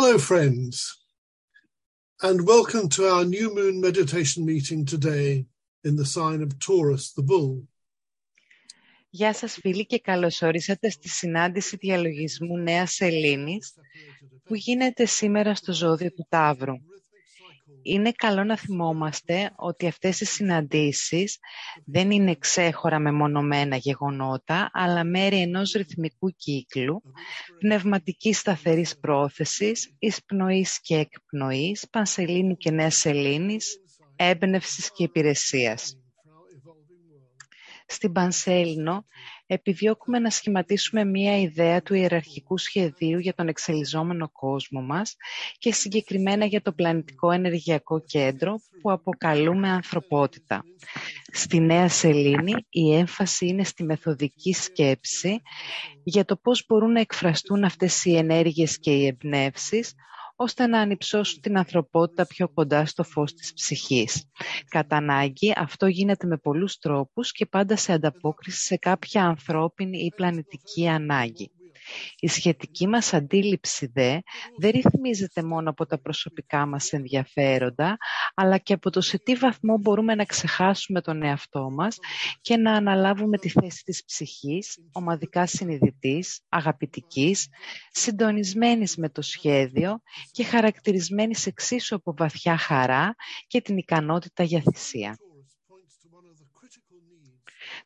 Hello, friends, and welcome to our new moon meditation meeting today in the sign of Taurus, the bull. Γεια σας φίλοι και καλώς ορίσατε στη συνάντηση διαλογισμού Νέας Σελήνης που γίνεται σήμερα στο ζώδιο του Ταύρου. Είναι καλό να θυμόμαστε ότι αυτές οι συναντήσεις δεν είναι ξέχωρα μεμονωμένα γεγονότα, αλλά μέρη ενός ρυθμικού κύκλου, πνευματικής σταθερής πρόθεσης, εισπνοής και εκπνοής, πανσελήνου και νέας σελήνης, έμπνευσης και υπηρεσίας. Στην Πανσέλινο επιδιώκουμε να σχηματίσουμε μία ιδέα του ιεραρχικού σχεδίου για τον εξελιζόμενο κόσμο μας και συγκεκριμένα για το πλανητικό ενεργειακό κέντρο που αποκαλούμε ανθρωπότητα. Στη Νέα Σελήνη η έμφαση είναι στη μεθοδική σκέψη για το πώς μπορούν να εκφραστούν αυτές οι ενέργειες και οι εμπνεύσεις ώστε να ανυψώσουν την ανθρωπότητα πιο κοντά στο φως της ψυχής. Κατά ανάγκη, αυτό γίνεται με πολλούς τρόπους και πάντα σε ανταπόκριση σε κάποια ανθρώπινη ή πλανητική ανάγκη. Η σχετική μας αντίληψη δε δεν ρυθμίζεται μόνο από τα προσωπικά μας ενδιαφέροντα, αλλά και από το σε τι βαθμό μπορούμε να ξεχάσουμε τον εαυτό μας και να αναλάβουμε τη θέση της ψυχής, ομαδικά συνειδητής, αγαπητικής, συντονισμένης με το σχέδιο και χαρακτηρισμένης εξίσου από βαθιά χαρά και την ικανότητα για θυσία.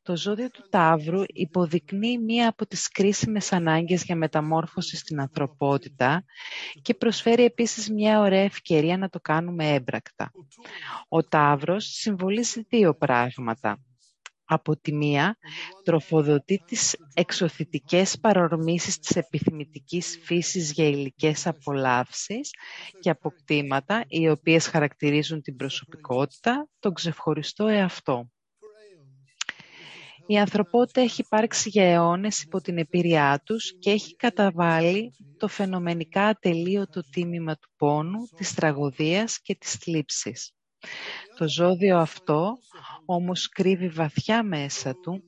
Το ζώδιο του Ταύρου υποδεικνύει μία από τις κρίσιμες ανάγκες για μεταμόρφωση στην ανθρωπότητα και προσφέρει επίσης μια ωραία ευκαιρία να το κάνουμε έμπρακτα. Ο Ταύρος συμβολίζει δύο πράγματα. Από τη μία, τροφοδοτεί τις εξωθητικές παρορμήσεις της επιθυμητικής φύσης για υλικές απολαύσεις και αποκτήματα, οι οποίες χαρακτηρίζουν την προσωπικότητα, τον ξεχωριστό εαυτό. Η ανθρωπότητα έχει υπάρξει για αιώνες υπό την εμπειριά τους και έχει καταβάλει το φαινομενικά ατελείωτο τίμημα του πόνου, της τραγωδίας και της θλίψης. Το ζώδιο αυτό όμως κρύβει βαθιά μέσα του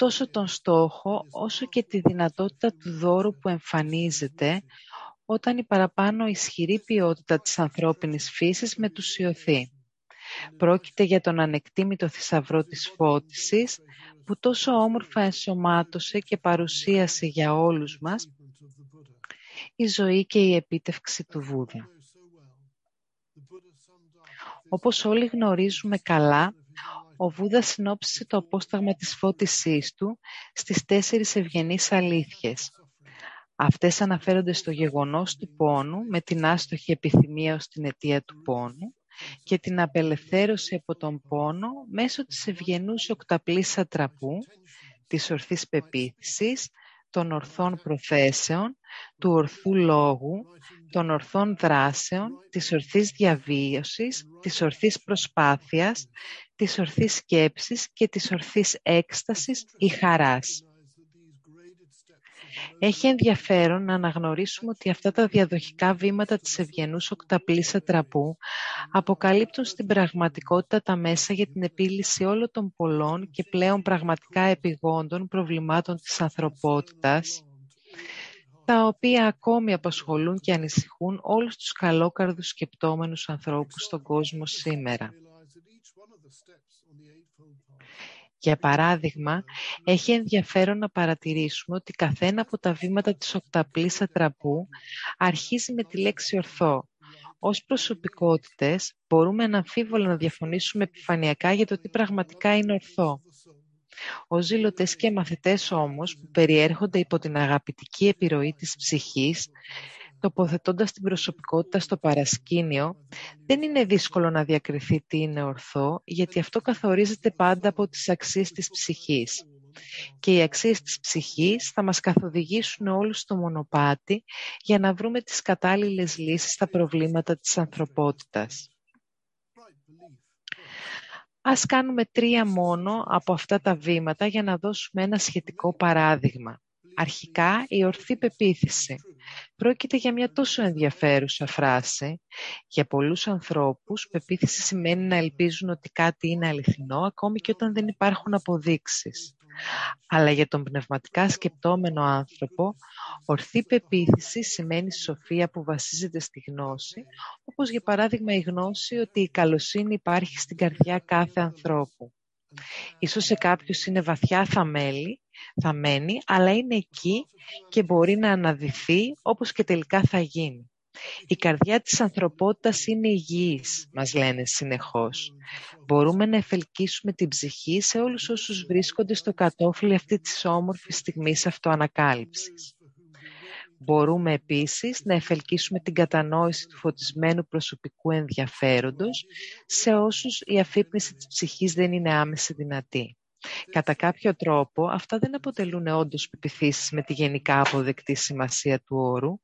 τόσο τον στόχο όσο και τη δυνατότητα του δώρου που εμφανίζεται όταν η παραπάνω ισχυρή ποιότητα της ανθρώπινης φύσης μετουσιωθεί. Πρόκειται για τον ανεκτήμητο θησαυρό της φώτισης που τόσο όμορφα ενσωμάτωσε και παρουσίασε για όλους μας η ζωή και η επίτευξη του Βούδα. Όπως όλοι γνωρίζουμε καλά, ο Βούδας συνόψισε το απόσταγμα της φώτισής του στις τέσσερις ευγενείς αλήθειες. Αυτές αναφέρονται στο γεγονός του πόνου με την άστοχη επιθυμία ως την αιτία του πόνου, και την απελευθέρωση από τον πόνο μέσω της ευγενούς οκταπλής ατραπού, της ορθής πεποίθησης, των ορθών προθέσεων, του ορθού λόγου, των ορθών δράσεων, της ορθής διαβίωσης, της ορθής προσπάθειας, της ορθής σκέψης και της ορθής έκστασης ή χαράς. Έχει ενδιαφέρον να αναγνωρίσουμε ότι αυτά τα διαδοχικά βήματα της ευγενούς οκταπλής ατραπού αποκαλύπτουν στην πραγματικότητα τα μέσα για την επίλυση όλων των πολλών και πλέον πραγματικά επιγόντων προβλημάτων της ανθρωπότητας, τα οποία ακόμη απασχολούν και ανησυχούν όλους τους καλόκαρδους σκεπτόμενους ανθρώπους στον κόσμο σήμερα. Για παράδειγμα, έχει ενδιαφέρον να παρατηρήσουμε ότι καθένα από τα βήματα της οκταπλής ατραπού αρχίζει με τη λέξη ορθό. Ως προσωπικότητες μπορούμε αναμφίβολα να διαφωνήσουμε επιφανειακά για το τι πραγματικά είναι ορθό. Ως ζηλωτές και μαθητές όμως που περιέρχονται υπό την αγαπητική επιρροή της ψυχής τοποθετώντας την προσωπικότητα στο παρασκήνιο, δεν είναι δύσκολο να διακριθεί τι είναι ορθό, γιατί αυτό καθορίζεται πάντα από τις αξίες της ψυχής. Και οι αξίες της ψυχής θα μας καθοδηγήσουν όλους στο μονοπάτι για να βρούμε τις κατάλληλες λύσεις στα προβλήματα της ανθρωπότητας. Ας κάνουμε τρία μόνο από αυτά τα βήματα για να δώσουμε ένα σχετικό παράδειγμα. Αρχικά, η ορθή πεποίθηση. Πρόκειται για μια τόσο ενδιαφέρουσα φράση. Για πολλούς ανθρώπους, πεποίθηση σημαίνει να ελπίζουν ότι κάτι είναι αληθινό, ακόμη και όταν δεν υπάρχουν αποδείξεις. αλλά για τον πνευματικά σκεπτόμενο άνθρωπο, ορθή πεποίθηση σημαίνει σοφία που βασίζεται στη γνώση, όπως για παράδειγμα η γνώση ότι η καλοσύνη υπάρχει στην καρδιά κάθε ανθρώπου. Ίσως σε κάποιους είναι βαθιά θαμέλη, θαμένη, αλλά είναι εκεί και μπορεί να αναδυθεί όπως και τελικά θα γίνει. Η καρδιά της ανθρωπότητας είναι υγιής, μας λένε συνεχώς. Μπορούμε να εφελκύσουμε την ψυχή σε όλους όσους βρίσκονται στο κατόφλι αυτή της όμορφης στιγμής αυτοανακάλυψης. Μπορούμε επίσης να εφελκύσουμε την κατανόηση του φωτισμένου προσωπικού ενδιαφέροντος σε όσους η αφύπνιση της ψυχής δεν είναι άμεση δυνατή. Κατά κάποιο τρόπο, αυτά δεν αποτελούν όντως πεπιθήσεις με τη γενικά αποδεκτή σημασία του όρου,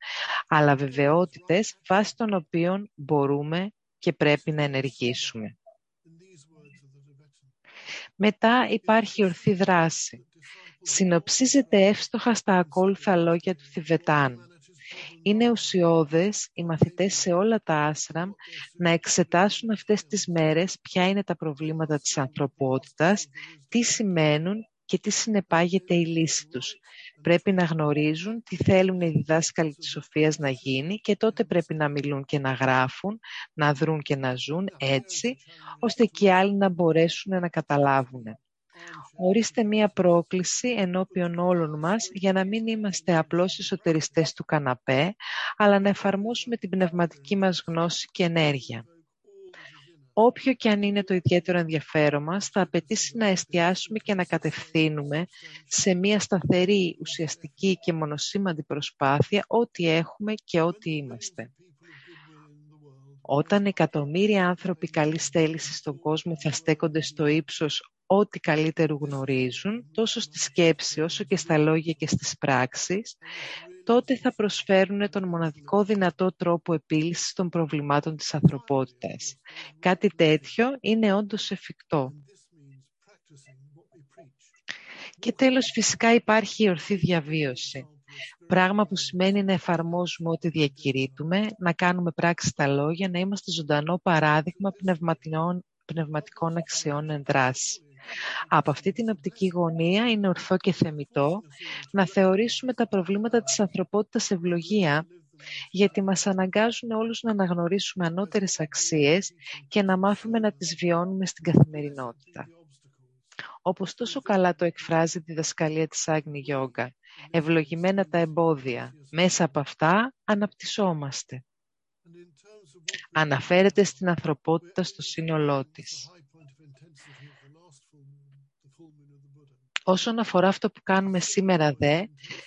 αλλά βεβαιότητες βάσει των οποίων μπορούμε και πρέπει να ενεργήσουμε. Μετά υπάρχει ορθή δράση. Συνοψίζεται εύστοχα στα ακόλουθα λόγια του Θιβετάνου. Είναι ουσιώδες οι μαθητές σε όλα τα άσραμ να εξετάσουν αυτές τις μέρες ποια είναι τα προβλήματα της ανθρωπότητας, τι σημαίνουν και τι συνεπάγεται η λύση τους. Πρέπει να γνωρίζουν τι θέλουν οι διδάσκαλοι της σοφίας να γίνει και τότε πρέπει να μιλούν και να γράφουν, να δρουν και να ζουν έτσι, ώστε και οι άλλοι να μπορέσουν να καταλάβουν. Ορίστε μία πρόκληση ενώπιον όλων μας για να μην είμαστε απλώς εσωτεριστές του καναπέ, αλλά να εφαρμόσουμε την πνευματική μας γνώση και ενέργεια. Όποιο και αν είναι το ιδιαίτερο ενδιαφέρον μας, θα απαιτήσει να εστιάσουμε και να κατευθύνουμε σε μία σταθερή, ουσιαστική και μονοσήμαντη προσπάθεια ό,τι έχουμε και ό,τι είμαστε. Όταν εκατομμύρια άνθρωποι καλής θέλησης στον κόσμο θα στέκονται στο ύψος ό,τι καλύτερου γνωρίζουν, τόσο στη σκέψη όσο και στα λόγια και στις πράξεις, τότε θα προσφέρουν τον μοναδικό δυνατό τρόπο επίλυσης των προβλημάτων της ανθρωπότητας. Κάτι τέτοιο είναι όντως εφικτό. Και τέλος φυσικά υπάρχει η ορθή διαβίωση. Πράγμα που σημαίνει να εφαρμόζουμε ό,τι διακηρύττουμε, να κάνουμε πράξη στα λόγια, να είμαστε ζωντανό παράδειγμα πνευματικών, πνευματικών αξιών εν δράση. Από αυτή την οπτική γωνία είναι ορθό και θεμητό να θεωρήσουμε τα προβλήματα της ανθρωπότητας ευλογία γιατί μας αναγκάζουν όλους να αναγνωρίσουμε ανώτερες αξίες και να μάθουμε να τις βιώνουμε στην καθημερινότητα. Όπως τόσο καλά το εκφράζει τη δασκαλία της Άγνη Γιόγκα, ευλογημένα τα εμπόδια, μέσα από αυτά αναπτυσσόμαστε. Αναφέρεται στην ανθρωπότητα στο σύνολό της. Όσον αφορά αυτό που κάνουμε σήμερα δε,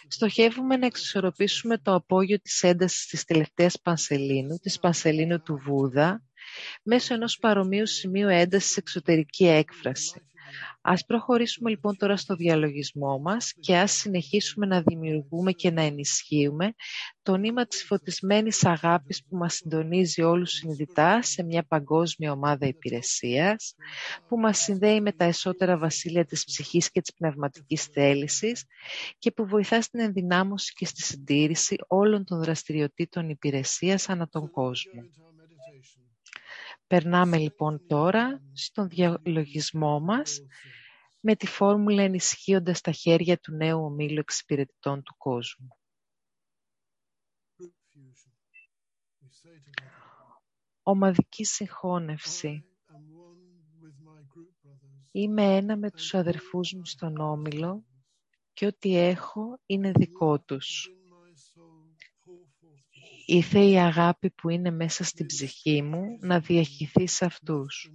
στοχεύουμε να εξισορροπήσουμε το απόγειο της έντασης της τελευταίας Πανσελίνου, της Πανσελίνου του Βούδα, μέσω ενός παρομοίου σημείου έντασης εξωτερική έκφραση. Ας προχωρήσουμε λοιπόν τώρα στο διαλογισμό μας και ας συνεχίσουμε να δημιουργούμε και να ενισχύουμε το νήμα της φωτισμένης αγάπης που μας συντονίζει όλους συνειδητά σε μια παγκόσμια ομάδα υπηρεσίας, που μας συνδέει με τα εσώτερα βασίλεια της ψυχής και της πνευματικής θέλησης και που βοηθά στην ενδυνάμωση και στη συντήρηση όλων των δραστηριοτήτων υπηρεσίας ανά τον κόσμο. Περνάμε λοιπόν τώρα στον διαλογισμό μας με τη φόρμουλα ενισχύοντας τα χέρια του νέου ομίλου εξυπηρετητών του κόσμου. Ομαδική συγχώνευση. Είμαι ένα με τους αδερφούς μου στον Όμιλο και ό,τι έχω είναι δικό τους. Ήθε η αγάπη που είναι μέσα στην ψυχή μου να διαχυθεί σε αυτούς.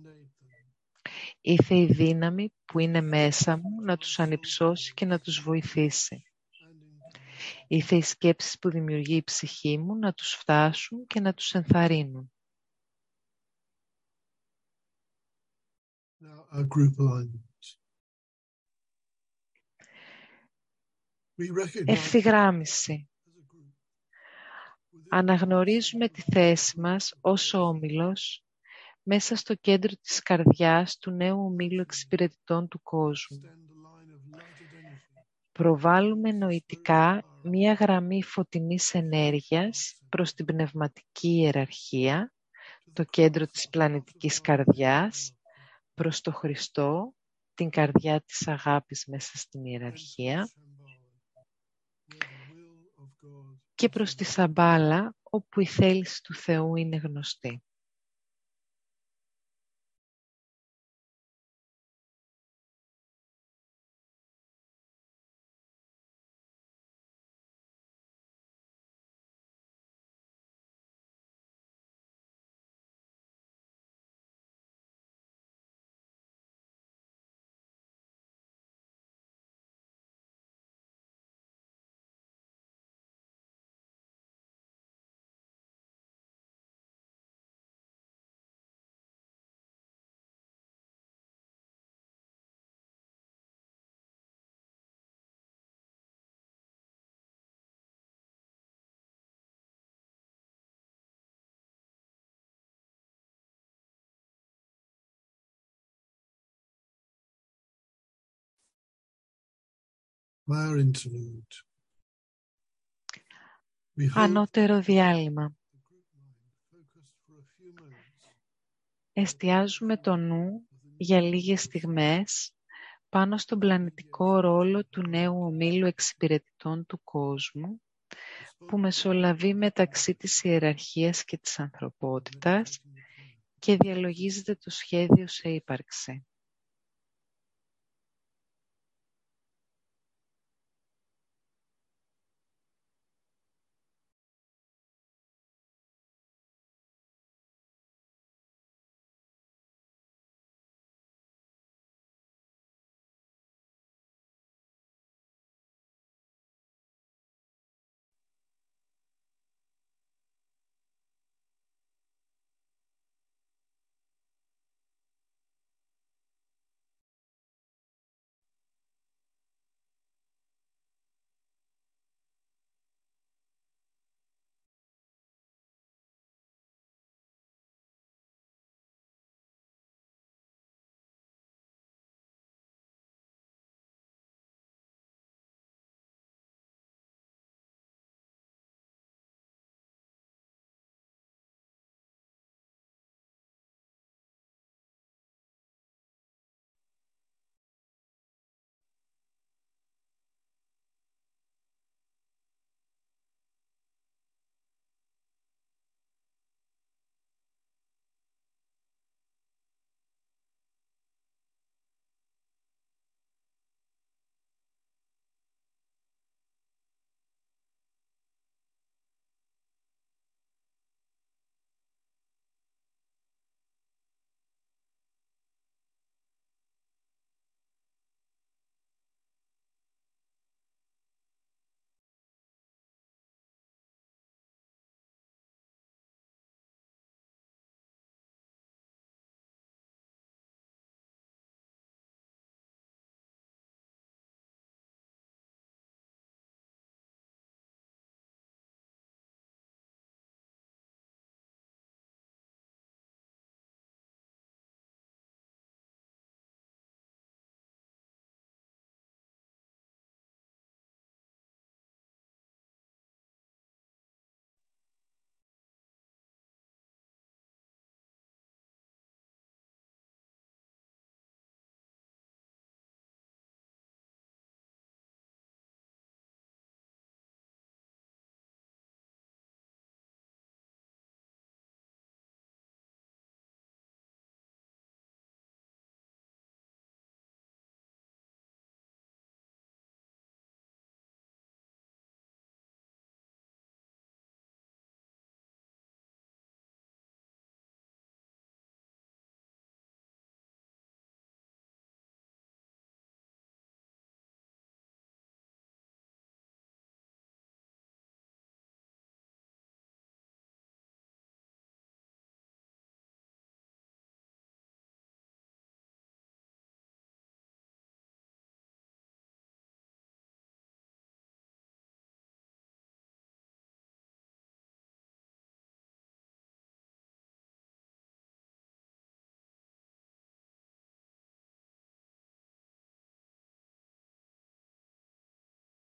Ήθε η δύναμη που είναι μέσα μου να τους ανυψώσει και να τους βοηθήσει. Ήθε οι σκέψεις που δημιουργεί η ψυχή μου να τους φτάσουν και να τους ενθαρρύνουν. Ευθυγράμμιση. Αναγνωρίζουμε τη θέση μας ως όμιλος μέσα στο κέντρο της καρδιάς του νέου ομίλου εξυπηρετητών του κόσμου. Προβάλλουμε νοητικά μία γραμμή φωτεινής ενέργειας προς την πνευματική ιεραρχία, το κέντρο της πλανητικής καρδιάς, προς το Χριστό την καρδιά της αγάπης μέσα στην ιεραρχία και προς τη Σαμπάλα όπου η θέληση του Θεού είναι γνωστή. Ανώτερο διάλειμμα. Εστιάζουμε το νου για λίγες στιγμές πάνω στον πλανητικό ρόλο του νέου ομίλου εξυπηρετητών του κόσμου που μεσολαβεί μεταξύ της ιεραρχίας και της ανθρωπότητας και διαλογίζεται το σχέδιο σε ύπαρξη.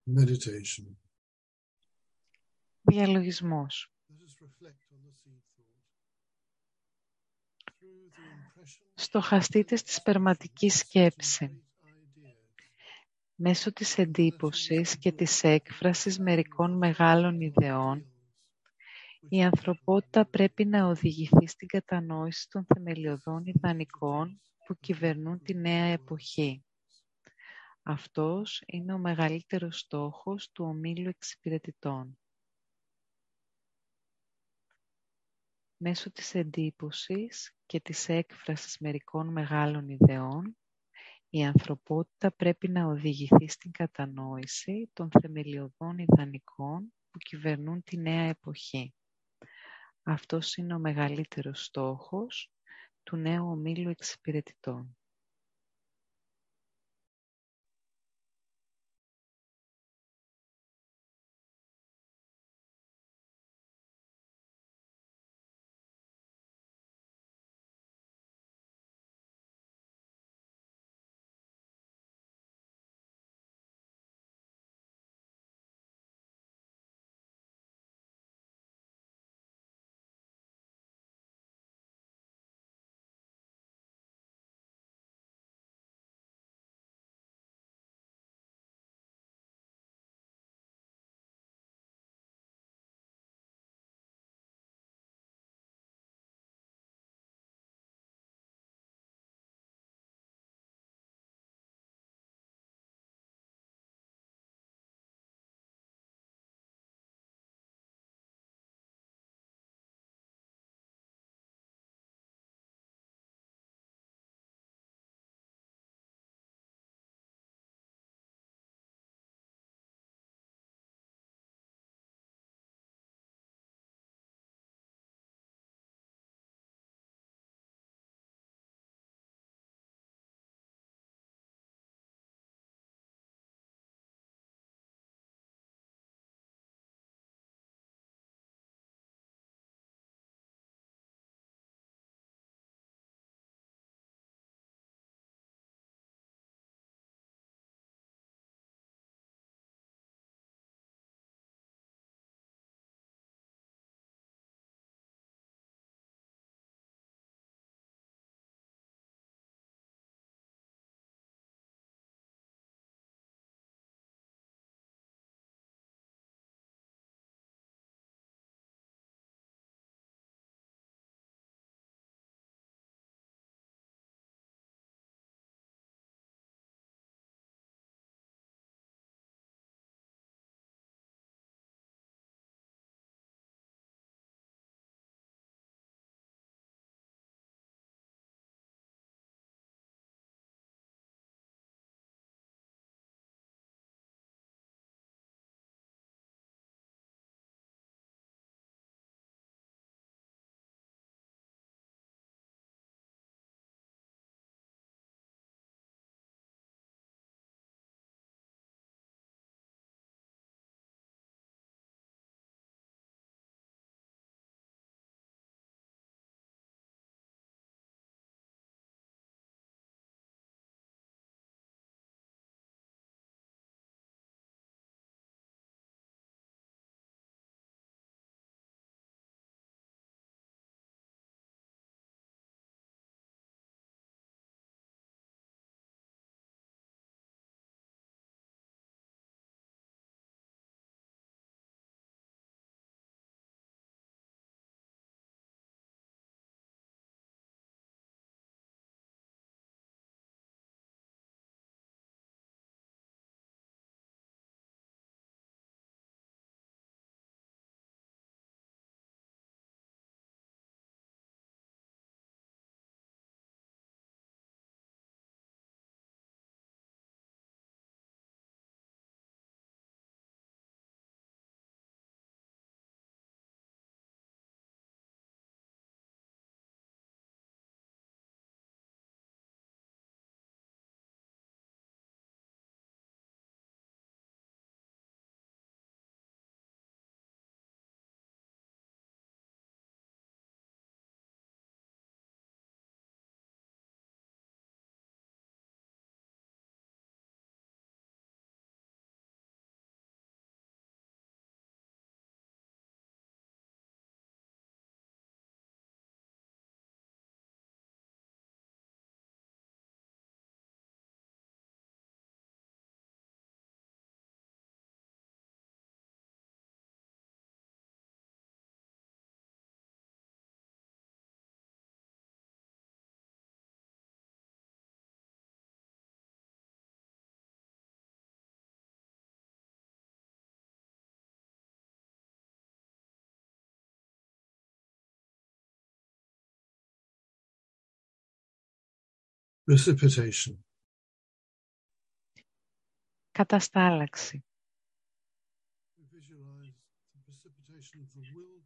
Meditation. Διαλογισμός. Στοχαστείτε στη σπερματική σκέψη. Μέσω της εντύπωσης και της έκφρασης μερικών μεγάλων ιδεών, η ανθρωπότητα πρέπει να οδηγηθεί στην κατανόηση των θεμελιωδών ιδανικών που κυβερνούν τη νέα εποχή. Αυτός είναι ο μεγαλύτερος στόχος του ομίλου εξυπηρετητών. Μέσω της εντύπωσης και της έκφρασης μερικών μεγάλων ιδεών, η ανθρωπότητα πρέπει να οδηγηθεί στην κατανόηση των θεμελιωδών ιδανικών που κυβερνούν τη νέα εποχή. Αυτός είναι ο μεγαλύτερος στόχος του νέου ομίλου εξυπηρετητών.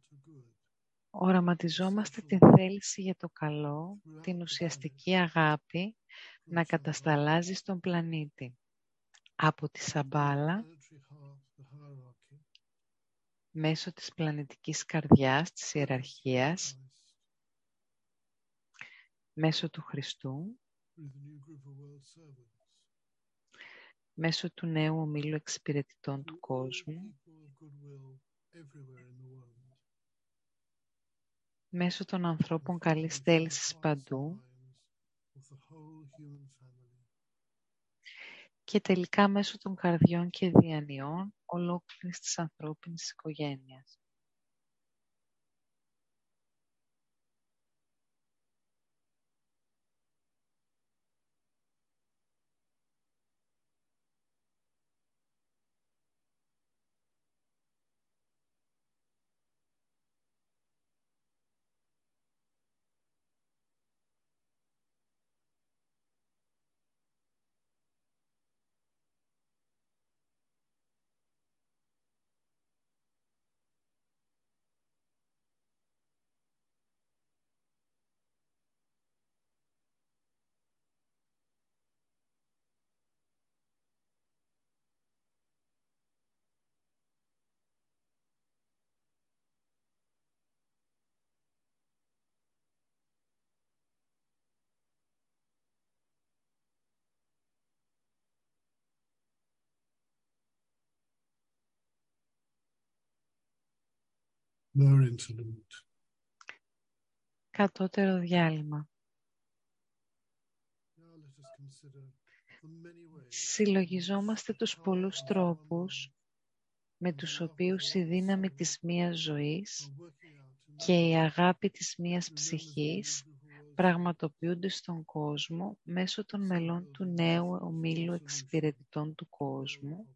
To good. Οραματιζόμαστε τη θέληση για το καλό, την ουσιαστική αγάπη να κατασταλάζει στον πλανήτη. Από τη Σαμπάλα, planetary heart, the hierarchy, μέσω της πλανητικής καρδιάς, της ιεραρχίας, Christ, μέσω του Χριστού, through the new group of world servants, μέσω του νέου ομίλου εξυπηρετητών του through all κόσμου, people of goodwill everywhere in the world. μέσω των ανθρώπων and καλής through the θέλησης hearts and παντού minds of the whole human family. και τελικά μέσω των καρδιών και διανοιών ολόκληρης της ανθρώπινης οικογένειας. Lower interlude. Κατώτερο διάλειμμα. Now let us consider the many ways Συλλογιζόμαστε τους πολλούς τρόπους με τους οποίους η δύναμη της μίας ζωής are working out in και η αγάπη της μίας members of the ψυχής new group of world πραγματοποιούνται στον κόσμο μέσω των μελών του νέου ομίλου εξυπηρετητών του κόσμου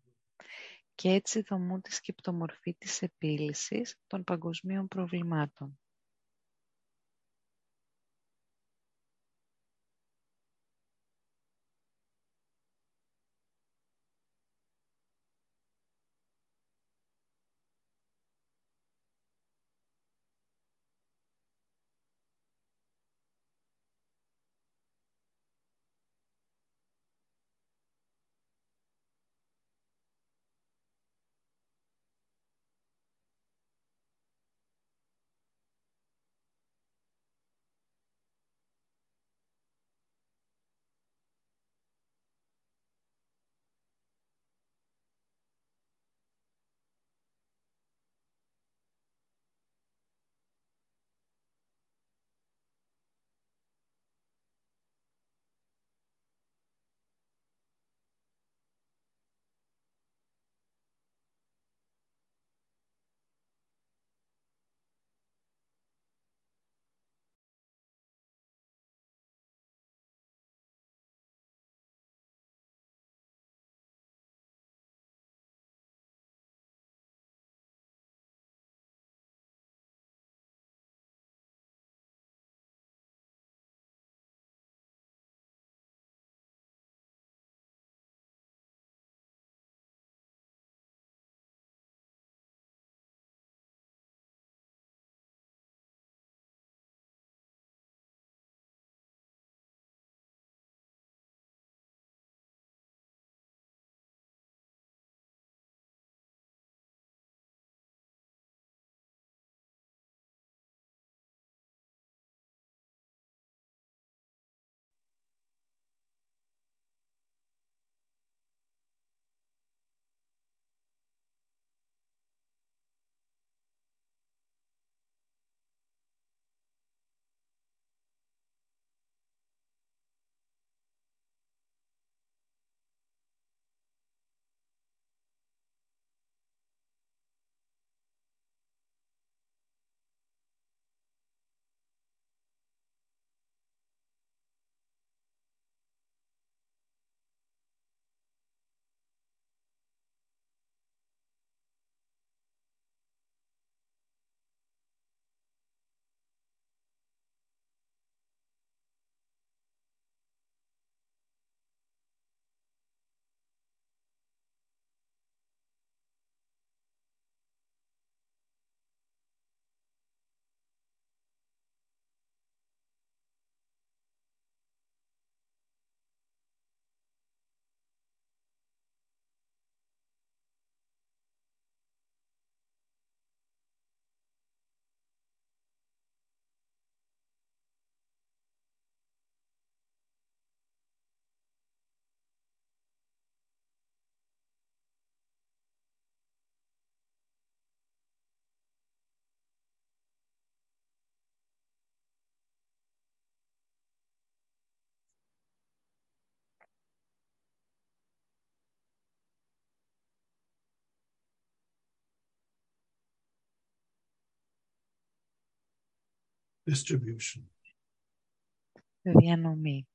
και έτσι δομούν τη σκεπτομορφή της επίλυσης των παγκοσμίων προβλημάτων. Distribution. Διανομή.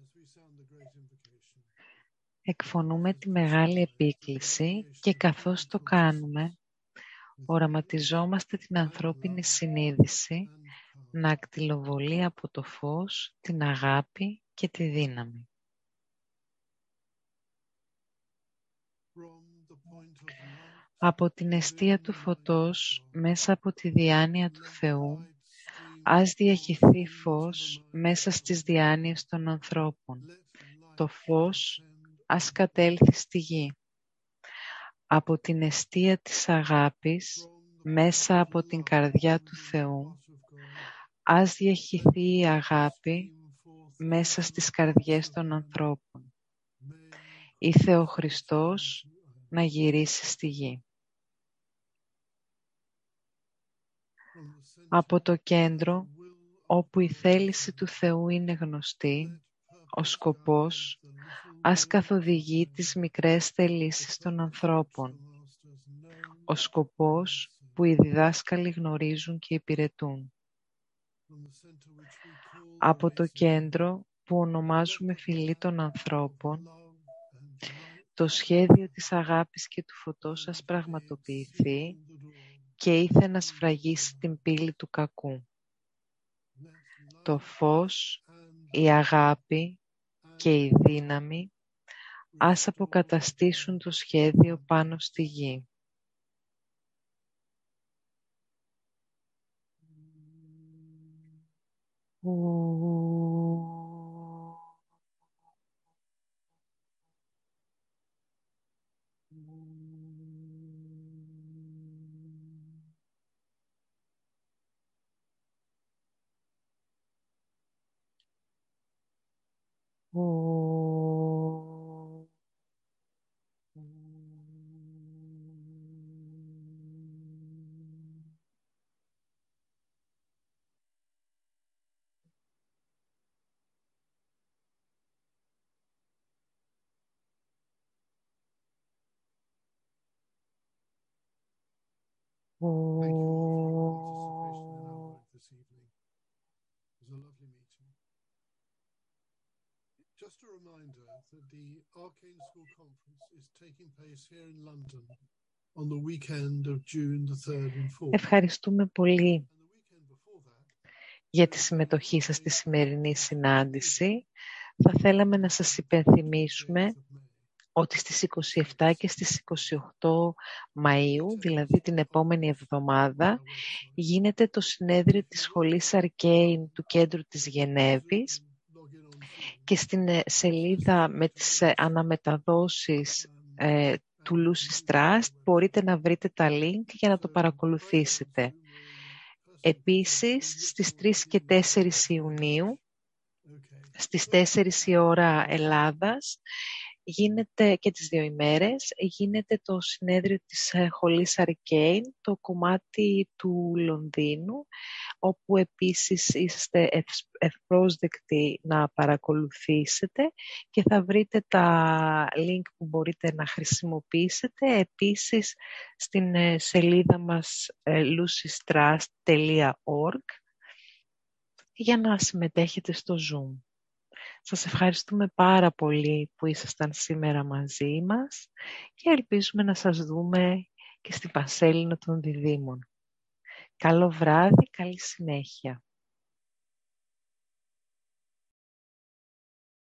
As we sound the great invocation, Εκφωνούμε τη μεγάλη επίκληση και καθώς το κάνουμε, οραματιζόμαστε την ανθρώπινη συνείδηση and power να ακτιλοβολεί από το φως την αγάπη και τη δύναμη. from the point of light Από την αιστεία του φωτός, μέσα από τη διάνοια του Θεού, light stream, ας διαχυθεί φως μέσα στις διάνοιες των ανθρώπων. let light Το φως ascend ας κατέλθει στη γη. Από την αιστεία της αγάπης, from the μέσα από την καρδιά του Θεού, heart of God, ας διαχυθεί η αγάπη stream forth μέσα στις καρδιές των ανθρώπων. may Ήθε ο Χριστός να γυρίσει στη γη. Από το κέντρο, will όπου η θέληση του Θεού είναι γνωστή, ο σκοπός, the little ας καθοδηγεί τις μικρές θελήσεις των ανθρώπων. masters know Ο σκοπός που οι διδάσκαλοι γνωρίζουν και υπηρετούν. from the center which we call Από the το race of κέντρο που ονομάζουμε φυλή των ανθρώπων, love and light το σχέδιο της αγάπης και του φωτός ας πραγματοποιηθεί on the door. Και ήθε να σφραγίσει την πύλη του κακού. Let light Το φως, and η αγάπη και η δύναμη ας restore αποκαταστήσουν το σχέδιο πάνω στη γη. Just a reminder that the Arcane School Conference is taking place here in London on the weekend of June the 3rd and 4th. Ευχαριστούμε πολύ And the weekend before that, για τη συμμετοχή σας στη σημερινή συνάντηση. Θα θέλαμε να σας υπενθυμίσουμε days of May, ότι στις 27 και στις 28 Μαΐου, δηλαδή την επόμενη εβδομάδα, our website. γίνεται το συνέδριο της Σχολής Αρκέιν του Κέντρου της Γενέβης Log in on Zoom. και στην ε, σελίδα με τις ε, αναμεταδόσεις Um, ε, του Lucis Trust μπορείτε να βρείτε τα link για να το παρακολουθήσετε. Επίσης, στις 3 και 4 Ιουνίου, Okay. στις 4 η ώρα Ελλάδας, γίνεται και τις δύο ημέρες, γίνεται το συνέδριο της ε, Χολής Αρκέιν, το κομμάτι του Λονδίνου, όπου επίσης είστε ευσ- ευπρόσδεκτοι να παρακολουθήσετε και θα βρείτε τα link που μπορείτε να χρησιμοποιήσετε επίσης στην ε, σελίδα μας ε, lucistrust.org για να συμμετέχετε στο Zoom. Σας ευχαριστούμε πάρα πολύ που ήσασταν σήμερα μαζί μας και ελπίζουμε να σας δούμε και στην Πασέλινο των Διδήμων. Καλό βράδυ, καλή συνέχεια.